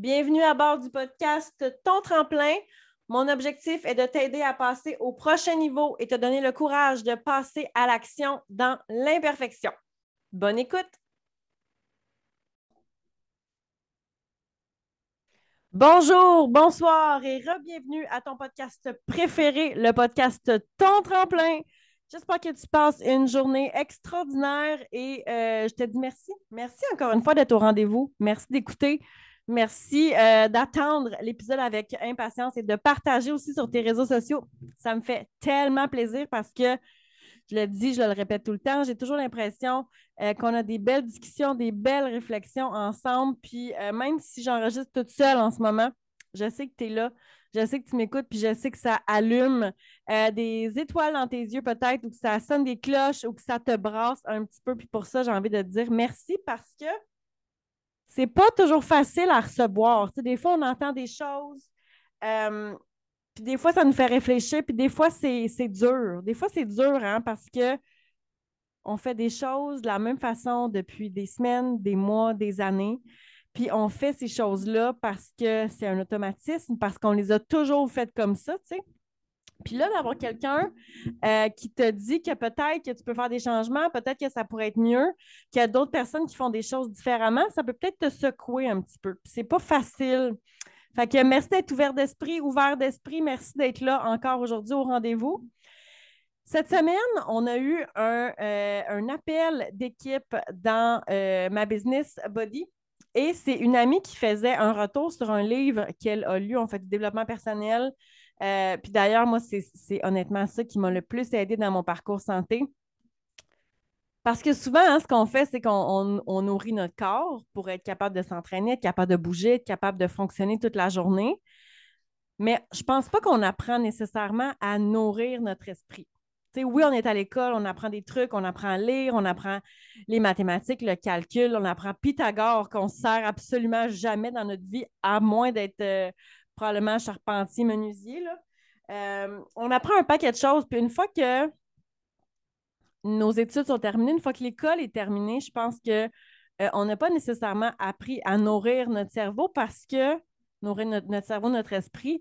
Bienvenue à bord du podcast Ton tremplin. Mon objectif est de t'aider à passer au prochain niveau et te donner le courage de passer à l'action dans l'imperfection. Bonne écoute. Bonjour, bonsoir et re-bienvenue à ton podcast préféré, le podcast Ton tremplin. J'espère que tu passes une journée extraordinaire et euh, je te dis merci. Merci encore une fois d'être au rendez-vous. Merci d'écouter. Merci euh, d'attendre l'épisode avec impatience et de partager aussi sur tes réseaux sociaux. Ça me fait tellement plaisir parce que, je le dis, je le répète tout le temps, j'ai toujours l'impression euh, qu'on a des belles discussions, des belles réflexions ensemble. Puis euh, même si j'enregistre toute seule en ce moment, je sais que tu es là, je sais que tu m'écoutes, puis je sais que ça allume des étoiles dans tes yeux peut-être, ou que ça sonne des cloches, ou que ça te brasse un petit peu. Puis pour ça, j'ai envie de te dire merci parce que c'est pas toujours facile à recevoir. des fois, on entend des choses, euh, puis des fois, ça nous fait réfléchir, puis des fois, c'est dur. Des fois, c'est dur, hein, parce que on fait des choses de la même façon depuis des semaines, des mois, des années. Puis on fait ces choses-là parce que c'est un automatisme, parce qu'on les a toujours faites comme ça, tu sais. Puis là, d'avoir quelqu'un euh, qui te dit que peut-être que tu peux faire des changements, peut-être que ça pourrait être mieux, qu'il y a d'autres personnes qui font des choses différemment, ça peut peut-être te secouer un petit peu. C'est pas facile. Fait que merci d'être ouvert d'esprit, ouvert d'esprit. Merci d'être là encore aujourd'hui au rendez-vous. Cette semaine, on a eu un, euh, appel d'équipe dans euh, ma business Body. Et c'est une amie qui faisait un retour sur un livre qu'elle a lu, en fait, du développement personnel euh, puis d'ailleurs, moi, c'est honnêtement ça qui m'a le plus aidé dans mon parcours santé. Parce que souvent, hein, ce qu'on fait, c'est qu'on nourrit notre corps pour être capable de s'entraîner, être capable de bouger, être capable de fonctionner toute la journée. Mais je ne pense pas qu'on apprend nécessairement à nourrir notre esprit. oui, on est à l'école, on apprend des trucs, on apprend à lire, on apprend les mathématiques, le calcul, on apprend Pythagore qu'on ne sert absolument jamais dans notre vie, à moins d'être euh, probablement charpentier, menuisier. Euh, on apprend un paquet de choses. Puis une fois que nos études sont terminées, une fois que l'école est terminée, je pense que euh, on n'a pas nécessairement appris à nourrir notre cerveau parce que nourrir notre, cerveau, notre esprit,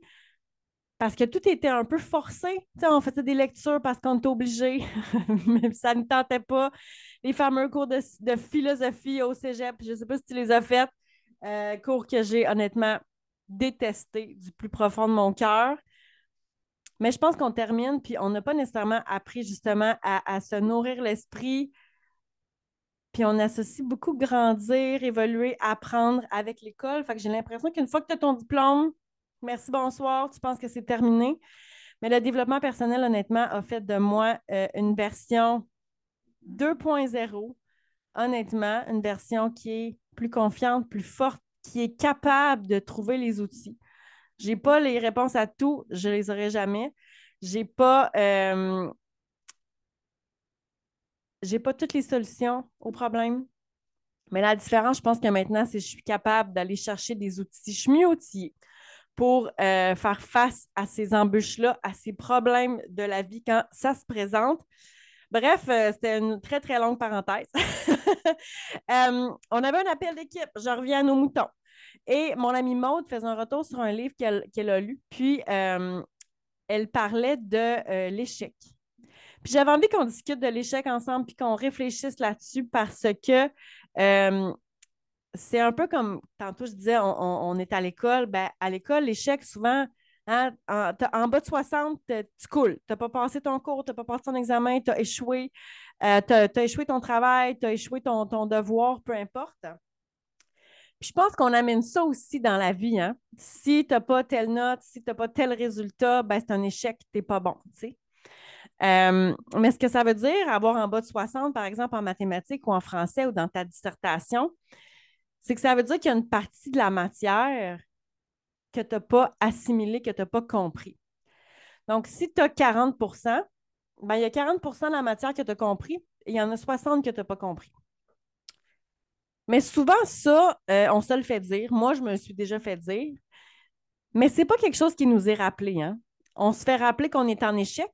parce que tout était un peu forcé. on faisait des lectures parce qu'on était obligé, mais ça ne tentait pas. Les fameux cours de, philosophie au cégep, je ne sais pas si tu les as faits, euh, cours que j'ai honnêtement détesté du plus profond de mon cœur. Mais je pense qu'on termine, puis on n'a pas nécessairement appris justement à, se nourrir l'esprit. Puis on associe beaucoup grandir, évoluer, apprendre avec l'école. Fait que j'ai l'impression qu'une fois que tu as ton diplôme, merci, bonsoir, tu penses que c'est terminé. Mais le développement personnel, honnêtement, a fait de moi euh, une version 2.0. Honnêtement, une version qui est plus confiante, plus forte, qui est capable de trouver les outils. Je n'ai pas les réponses à tout, je ne les aurai jamais. Je n'ai pas, euh, pas toutes les solutions aux problèmes. Mais la différence, je pense que maintenant, c'est que je suis capable d'aller chercher des outils. Je suis mieux outillée pour euh, faire face à ces embûches-là, à ces problèmes de la vie quand ça se présente. Bref, euh, c'était une très, très longue parenthèse. Euh, on avait un appel d'équipe. Je reviens à nos moutons. Et mon amie Maude faisait un retour sur un livre qu'elle a lu, puis euh, elle parlait de l'échec. Puis j'avais envie qu'on discute de l'échec ensemble, puis qu'on réfléchisse là-dessus parce que c'est un peu comme tantôt je disais, on, est à l'école. Ben, à l'école, l'échec, souvent, Hein, en, bas de 60, tu coules. Tu n'as pas passé ton cours, tu n'as pas passé ton examen, tu as échoué. Euh, tu as, échoué ton travail, tu as échoué ton, devoir, peu importe. je pense qu'on amène ça aussi dans la vie. Hein. Si tu n'as pas telle note, si tu n'as pas tel résultat, ben, c'est un échec, tu n'es pas bon. Euh, mais ce que ça veut dire, avoir en bas de 60, par exemple, en mathématiques ou en français ou dans ta dissertation, c'est que ça veut dire qu'il y a une partie de la matière que tu n'as pas assimilé, que tu n'as pas compris. Donc, si tu as 40 ben, il y a 40% de la matière que tu as compris et il y en a 60 que tu n'as pas compris. Mais souvent, ça, euh, on se le fait dire. Moi, je me suis déjà fait dire. Mais ce n'est pas quelque chose qui nous est rappelé. Hein. On se fait rappeler qu'on est en échec,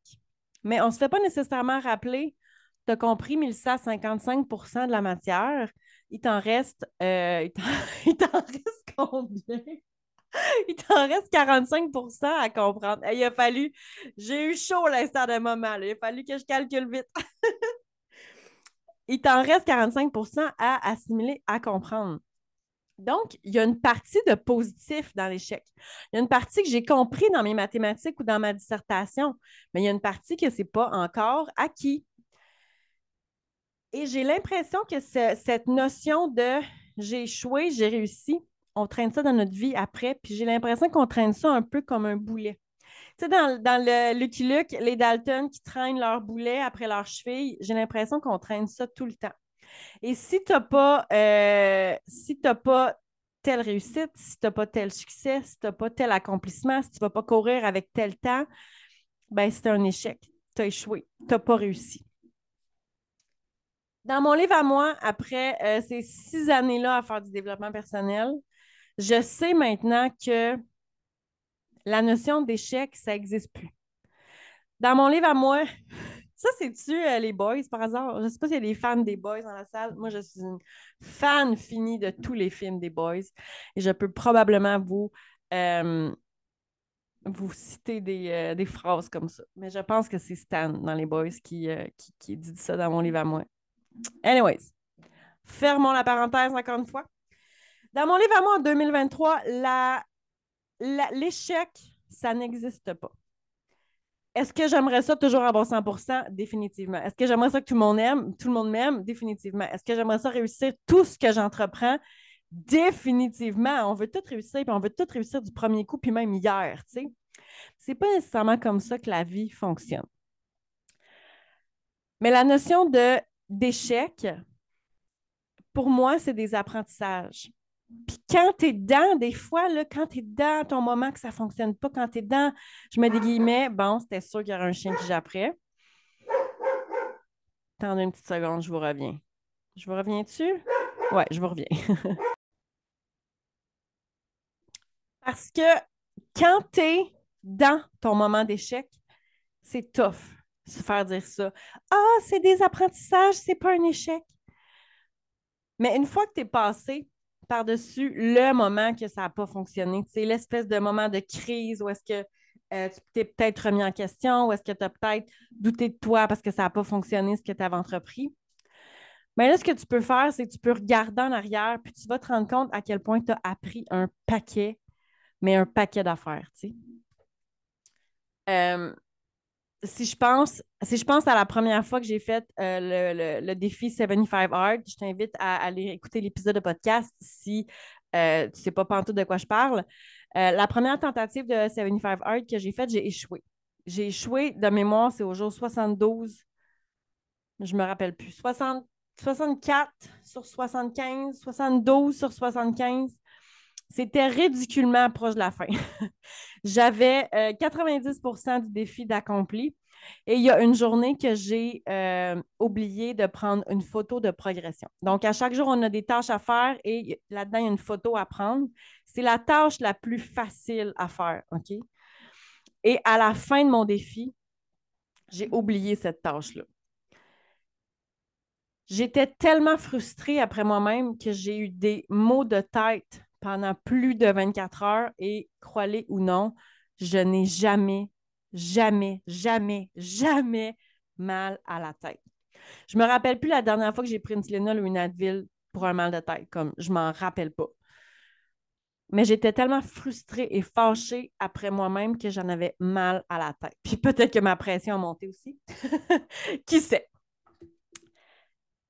mais on ne se fait pas nécessairement rappeler tu as compris, 1155% de la matière. Il t'en reste, euh, il t'en reste combien? Il t'en reste 45% à comprendre. Il a fallu, j'ai eu chaud l'instant de moment. Il a fallu que je calcule vite. il t'en reste 45% à assimiler, à comprendre. Donc, il y a une partie de positif dans l'échec. Il y a une partie que j'ai compris dans mes mathématiques ou dans ma dissertation, mais il y a une partie que ce n'est pas encore acquis. Et j'ai l'impression que cette notion de j'ai échoué, j'ai réussi, on traîne ça dans notre vie après, puis j'ai l'impression qu'on traîne ça un peu comme un boulet. Tu sais, dans, le Lucky Luke, les Dalton qui traînent leur boulet après leur cheville, j'ai l'impression qu'on traîne ça tout le temps. Et si tu n'as pas, euh, si pas telle réussite, si tu n'as pas tel succès, si tu n'as pas tel accomplissement, si tu ne vas pas courir avec tel temps, ben c'est un échec. Tu as échoué. Tu n'as pas réussi. Dans mon livre à moi, après euh, ces six années-là à faire du développement personnel, je sais maintenant que la notion d'échec, ça n'existe plus. Dans mon livre à moi, ça, c'est-tu euh, les boys par hasard? Je ne sais pas s'il y a des fans des boys dans la salle. Moi, je suis une fan finie de tous les films des boys. Et je peux probablement vous, euh, vous citer euh, des, phrases comme ça. Mais je pense que c'est Stan dans les boys qui, qui, dit ça dans mon livre à moi. Anyways, fermons la parenthèse encore une fois. Dans mon livre à moi en 2023, l'échec, ça n'existe pas. Est-ce que j'aimerais ça toujours avoir 100% Définitivement. Est-ce que j'aimerais ça que tout le monde aime, tout le monde m'aime? Définitivement. Est-ce que j'aimerais ça réussir tout ce que j'entreprends? Définitivement. On veut tout réussir, puis on veut tout réussir du premier coup, puis même hier, tu sais. C'est pas nécessairement comme ça que la vie fonctionne. Mais la notion d'échec, pour moi, c'est des apprentissages. Puis quand tu es dedans, des fois, là, quand tu es dans ton moment que ça ne fonctionne pas, quand tu es dedans, je mets des guillemets, bon, c'était sûr qu'il y aurait un chien qui j'apprête. Attendez une petite seconde, je vous reviens. Je vous reviens dessus? Ouais, je vous reviens. Parce que quand tu es dans ton moment d'échec, c'est tough se faire dire ça. Ah, c'est des apprentissages, c'est pas un échec. Mais une fois que tu es passé par-dessus le moment que ça n'a pas fonctionné. C'est l'espèce de moment de crise où est-ce que euh, tu t'es peut-être remis en question, ou est-ce que tu as peut-être douté de toi parce que ça n'a pas fonctionné ce que tu avais entrepris. Mais là, ce que tu peux faire, c'est que tu peux regarder en arrière, puis tu vas te rendre compte à quel point tu as appris un paquet, mais un paquet d'affaires. Euh, si je pense, à la première fois que j'ai fait euh, le, défi 75 Art, je t'invite à aller écouter l'épisode de podcast si euh, tu ne sais pas pantoute de quoi je parle. Euh, la première tentative de 75 Art que j'ai faite, j'ai échoué. J'ai échoué de mémoire, c'est au jour 72. Je ne me rappelle plus. 64 sur 75, 72 sur 75. C'était ridiculement proche de la fin. J'avais 90% euh, du défi d'accompli. Et il y a une journée que j'ai euh, oublié de prendre une photo de progression. Donc, à chaque jour, on a des tâches à faire et là-dedans, il y a une photo à prendre. C'est la tâche la plus facile à faire, OK? Et à la fin de mon défi, j'ai oublié cette tâche-là. J'étais tellement frustrée après moi-même que j'ai eu des maux de tête pendant plus de 24 heures et croyez ou non, je n'ai jamais, jamais, jamais, jamais mal à la tête. Je me rappelle plus la dernière fois que j'ai pris une Tylenol ou une Advil pour un mal de tête, comme je m'en rappelle pas. Mais j'étais tellement frustrée et fâchée après moi-même que j'en avais mal à la tête. Puis peut-être que ma pression a monté aussi. Qui sait?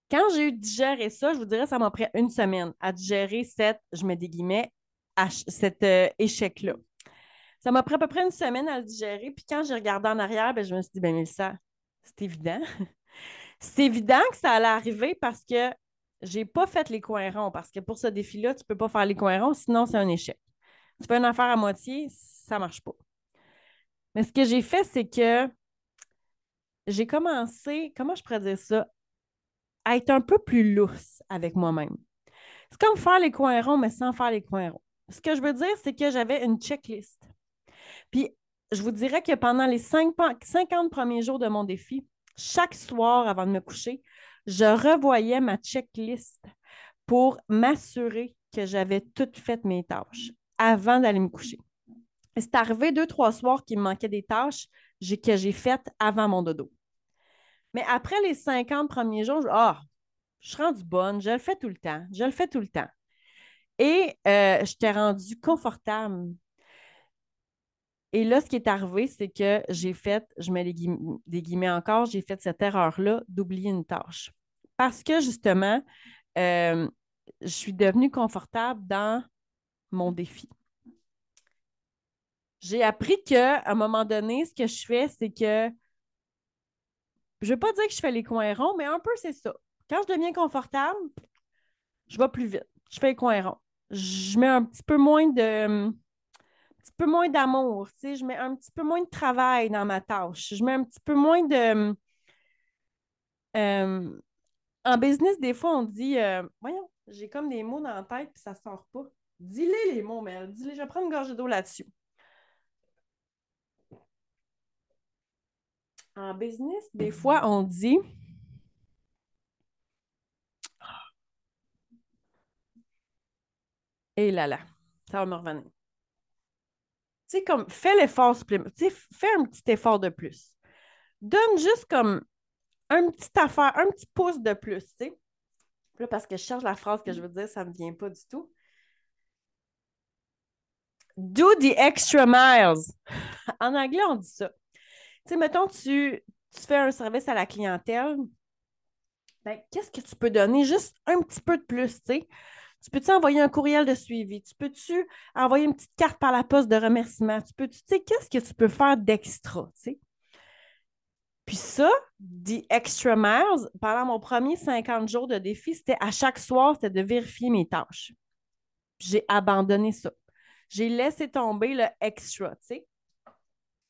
Quand j'ai eu digéré ça, je vous dirais, ça m'a pris une semaine à digérer cette, je mets des guillemets, cet euh, échec-là. Ça m'a pris à peu près une semaine à le digérer. Puis quand j'ai regardé en arrière, ben, je me suis dit, ben ça, c'est évident. c'est évident que ça allait arriver parce que j'ai pas fait les coins ronds. Parce que pour ce défi-là, tu peux pas faire les coins ronds, sinon c'est un échec. Tu fais une affaire à moitié, ça marche pas. Mais ce que j'ai fait, c'est que j'ai commencé, comment je pourrais dire ça, à être un peu plus lousse avec moi-même. C'est comme faire les coins ronds, mais sans faire les coins ronds. Ce que je veux dire, c'est que j'avais une checklist. Puis, je vous dirais que pendant les 50 premiers jours de mon défi, chaque soir avant de me coucher, je revoyais ma checklist pour m'assurer que j'avais toutes fait mes tâches avant d'aller me coucher. C'est arrivé deux, trois soirs qu'il me manquait des tâches que j'ai faites avant mon dodo. Mais après les 50 premiers jours, je, ah, je suis rendue bonne, je le fais tout le temps, je le fais tout le temps. Et euh, je t'ai rendue confortable. Et là, ce qui est arrivé, c'est que j'ai fait, je mets des guillemets encore, j'ai fait cette erreur-là d'oublier une tâche. Parce que justement, euh, je suis devenue confortable dans mon défi. J'ai appris qu'à un moment donné, ce que je fais, c'est que je ne veux pas dire que je fais les coins ronds, mais un peu c'est ça. Quand je deviens confortable, je vais plus vite. Je fais les coins ronds. Je mets un petit peu moins de un petit peu moins d'amour, tu je mets un petit peu moins de travail dans ma tâche. Je mets un petit peu moins de euh, en business, des fois, on dit euh, Voyons, j'ai comme des mots dans la tête puis ça sort pas. Dis-les les mots, mais dis-les, je vais prendre une gorgée d'eau là-dessus. En business, des fois, on dit Et là là, ça va me revenir. Tu sais, comme, fais l'effort supplémentaire. Fais un petit effort de plus. Donne juste comme un petit affaire, un petit pouce de plus, tu sais. Là, parce que je cherche la phrase que je veux dire, ça ne me vient pas du tout. Do the extra miles. En anglais, on dit ça. Sais, mettons, tu, tu fais un service à la clientèle. Ben, qu'est-ce que tu peux donner? Juste un petit peu de plus, tu sais. Tu peux-tu envoyer un courriel de suivi? Tu peux-tu envoyer une petite carte par la poste de remerciement? Tu peux, tu sais, qu'est-ce que tu peux faire d'extra, tu sais? Puis ça, The Extra Miles, pendant mon premier 50 jours de défi, c'était à chaque soir, c'était de vérifier mes tâches. J'ai abandonné ça. J'ai laissé tomber le extra, tu sais.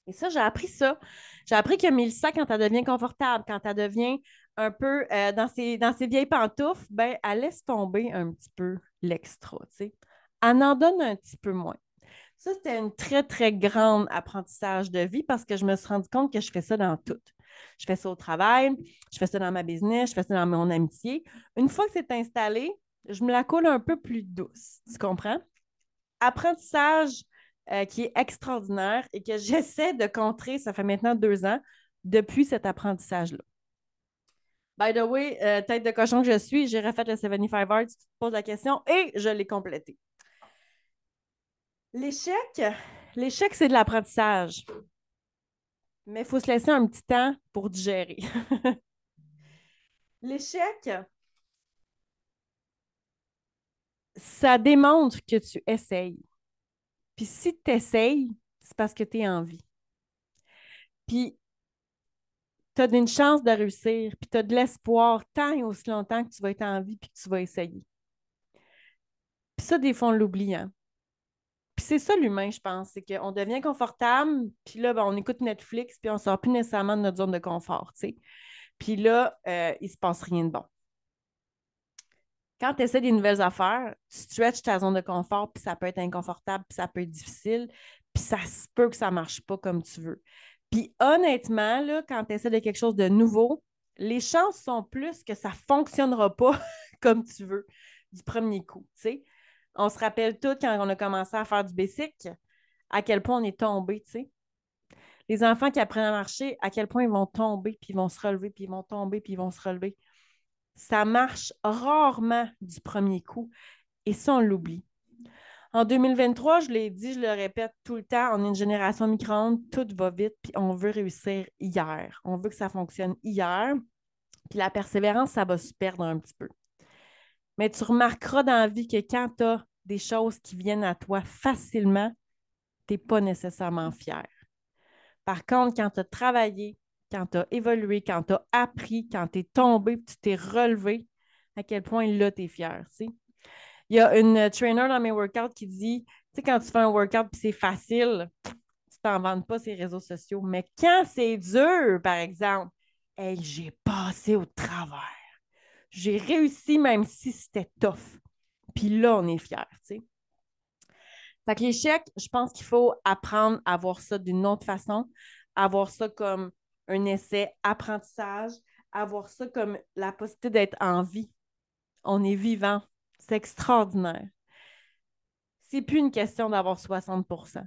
Et ça, j'ai appris ça. J'ai appris que Mélissa, quand elle devient confortable, quand elle devient un peu euh, dans, ses, dans vieilles pantoufles, ben, elle laisse tomber un petit peu l'extra. Elle en donne un petit peu moins. Ça, c'était un très, très grand apprentissage de vie parce que je me suis rendu compte que je fais ça dans tout. Je fais ça au travail, je fais ça dans ma business, je fais ça dans mon amitié. Une fois que c'est installé, je me la coule un peu plus douce. Tu comprends? Apprentissage euh, qui est extraordinaire et que j'essaie de contrer, ça fait maintenant deux ans, depuis cet apprentissage-là. By the way, euh, tête de cochon que je suis, j'ai refait le 75 Arts, tu te poses la question, et je l'ai complété. L'échec, l'échec, c'est de l'apprentissage mais il faut se laisser un petit temps pour digérer. L'échec, ça démontre que tu essayes. Puis si tu essayes, c'est parce que tu es en vie. Puis tu as une chance de réussir, puis tu as de l'espoir tant et aussi longtemps que tu vas être en vie puis que tu vas essayer. Puis ça, des fois, on l'oublie. Hein? Puis c'est ça l'humain, je pense, c'est qu'on devient confortable, puis là, ben, on écoute Netflix, puis on sort plus nécessairement de notre zone de confort, tu sais. Puis là, euh, il se passe rien de bon. Quand tu essaies des nouvelles affaires, tu stretches ta zone de confort, puis ça peut être inconfortable, puis ça peut être difficile, puis ça se peut que ça ne marche pas comme tu veux. Puis honnêtement, là, quand tu essaies de quelque chose de nouveau, les chances sont plus que ça ne fonctionnera pas comme tu veux du premier coup. On se rappelle tout quand on a commencé à faire du basic, à quel point on est tombé. Les enfants qui apprennent à marcher, à quel point ils vont tomber, puis ils vont se relever, puis ils vont tomber, puis ils vont se relever. Ça marche rarement du premier coup. Et ça, on l'oublie. En 2023, je l'ai dit, je le répète tout le temps, on est une génération micro-ondes, tout va vite, puis on veut réussir hier. On veut que ça fonctionne hier. Puis la persévérance, ça va se perdre un petit peu. Mais tu remarqueras dans la vie que quand tu as des choses qui viennent à toi facilement, tu n'es pas nécessairement fier. Par contre, quand tu as travaillé, quand tu as évolué, quand tu as appris, quand tu es tombé, tu t'es relevé, à quel point là, tu es fier. Il y a une trainer dans mes workouts qui dit, tu sais, quand tu fais un workout et c'est facile, tu t'en vantes pas ces réseaux sociaux. Mais quand c'est dur, par exemple, hey, j'ai passé au travers. J'ai réussi même si c'était tough. Puis là, on est fiers, tu sais. Fait que l'échec, je pense qu'il faut apprendre à voir ça d'une autre façon, à voir ça comme un essai, apprentissage, avoir ça comme la possibilité d'être en vie. On est vivant. C'est extraordinaire. C'est plus une question d'avoir 60%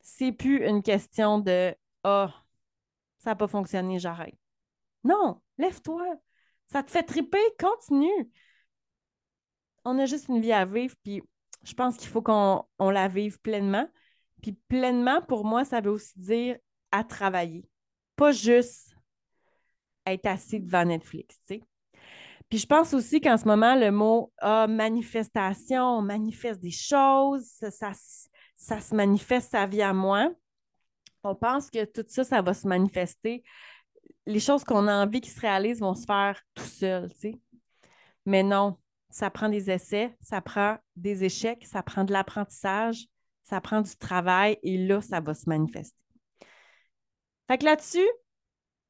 C'est plus une question de Ah, oh, ça n'a pas fonctionné, j'arrête. Non, lève-toi. Ça te fait triper, continue. On a juste une vie à vivre, puis je pense qu'il faut qu'on la vive pleinement. Puis pleinement, pour moi, ça veut aussi dire à travailler. Pas juste être assis devant Netflix. Puis je pense aussi qu'en ce moment, le mot ah, manifestation, on manifeste des choses, ça, ça, se manifeste, ça vient à moi. On pense que tout ça, ça va se manifester. Les choses qu'on a envie qui se réalisent vont se faire tout seul, tu sais. Mais non, ça prend des essais, ça prend des échecs, ça prend de l'apprentissage, ça prend du travail et là, ça va se manifester. Fait que là-dessus,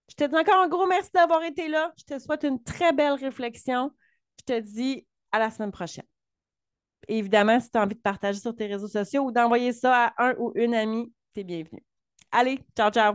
je te dis encore un gros merci d'avoir été là. Je te souhaite une très belle réflexion. Je te dis à la semaine prochaine. évidemment, si tu as envie de partager sur tes réseaux sociaux ou d'envoyer ça à un ou une amie, tu es bienvenue. Allez, ciao, ciao!